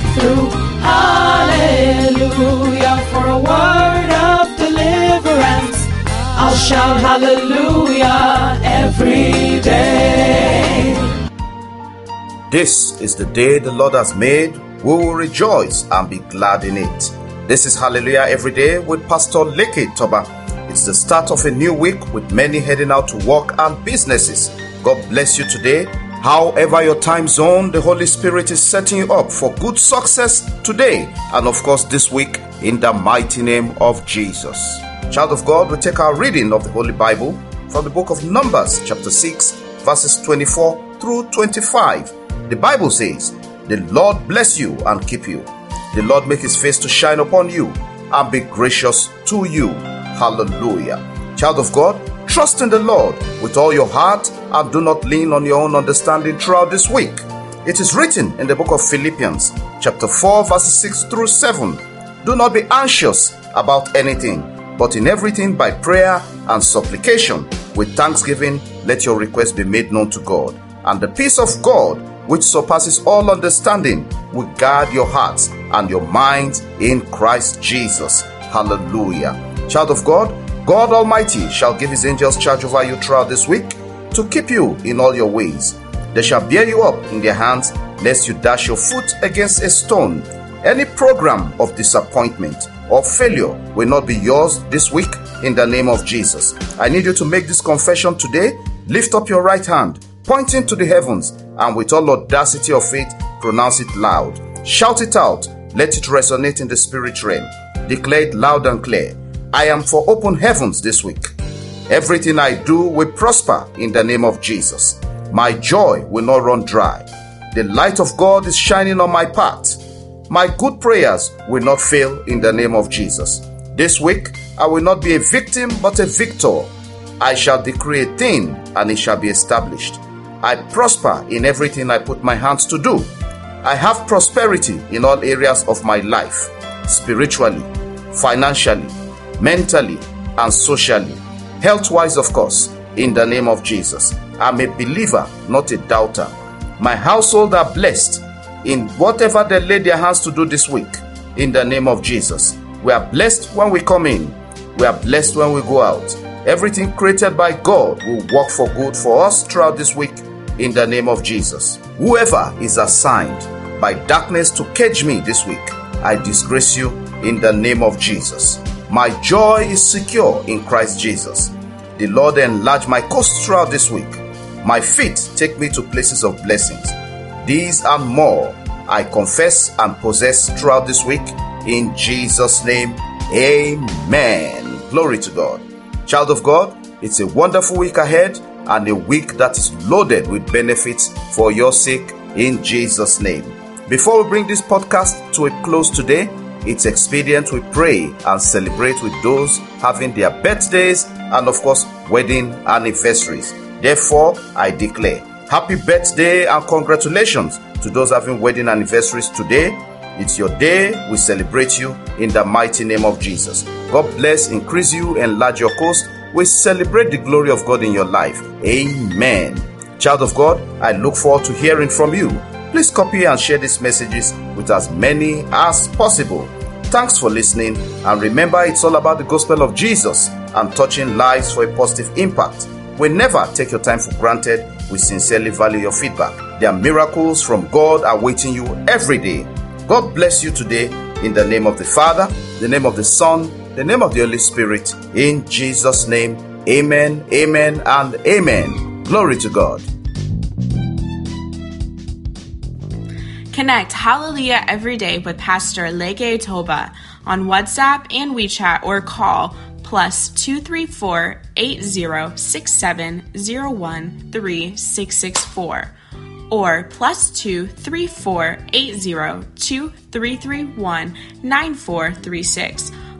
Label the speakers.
Speaker 1: breakthrough. Hallelujah for a word of deliverance. I'll shout hallelujah every day.
Speaker 2: This is the day the Lord has made. We will rejoice and be glad in it. This is Hallelujah Every Day with Pastor Leke Toba. It's the start of a new week with many heading out to work and businesses. God bless you today However, your time zone, the Holy Spirit is setting you up for good success today and, of course, this week in the mighty name of Jesus. Child of God, we take our reading of the Holy Bible from the book of Numbers, chapter 6, verses 24 through 25. The Bible says, The Lord bless you and keep you. The Lord make his face to shine upon you and be gracious to you. Hallelujah. Child of God, trust in the Lord with all your heart and do not lean on your own understanding throughout this week. It is written in the book of Philippians, chapter 4, verses 6 through 7. Do not be anxious about anything but in everything by prayer and supplication, with thanksgiving, let your requests be made known to God. And the peace of God, which surpasses all understanding, will guard your hearts and your minds in Christ Jesus. Hallelujah. Child of God, God Almighty shall give his angels charge over you throughout this week to keep you in all your ways. They shall bear you up in their hands, lest you dash your foot against a stone. Any program of disappointment or failure will not be yours this week in the name of Jesus. I need you to make this confession today. Lift up your right hand, pointing to the heavens, and with all audacity of faith, pronounce it loud. Shout it out. Let it resonate in the spirit realm. Declare it loud and clear. I am for open heavens this week. Everything I do will prosper in the name of Jesus. My joy will not run dry. The light of God is shining on my path. My good prayers will not fail in the name of Jesus. This week, I will not be a victim but a victor. I shall decree a thing and it shall be established. I prosper in everything I put my hands to do. I have prosperity in all areas of my life spiritually, financially, mentally, and socially. Health wise, of course, in the name of Jesus. I'm a believer, not a doubter. My household are blessed in whatever they lay their hands to do this week in the name of Jesus. We are blessed when we come in, we are blessed when we go out. Everything created by God will work for good for us throughout this week in the name of Jesus. Whoever is assigned by darkness to cage me this week, I disgrace you in the name of Jesus. My joy is secure in Christ Jesus. The Lord enlarge my coast throughout this week. My feet take me to places of blessings. These and more I confess and possess throughout this week. In Jesus' name, Amen. Glory to God. Child of God, it's a wonderful week ahead and a week that is loaded with benefits for your sake in Jesus' name. Before we bring this podcast to a close today, it's expedient we pray and celebrate with those having their birthdays and, of course, wedding anniversaries. Therefore, I declare happy birthday and congratulations to those having wedding anniversaries today. It's your day. We celebrate you in the mighty name of Jesus. God bless, increase you, enlarge your coast. We celebrate the glory of God in your life. Amen. Child of God, I look forward to hearing from you. Please copy and share these messages with as many as possible. Thanks for listening, and remember it's all about the gospel of Jesus and touching lives for a positive impact. We never take your time for granted. We sincerely value your feedback. There are miracles from God awaiting you every day. God bless you today in the name of the Father, the name of the Son, the name of the Holy Spirit. In Jesus' name, amen, amen, and amen. Glory to God.
Speaker 3: Connect Hallelujah every day with Pastor Leke Toba on WhatsApp and WeChat or call plus 234 8067 013 or plus 234 2331 9436.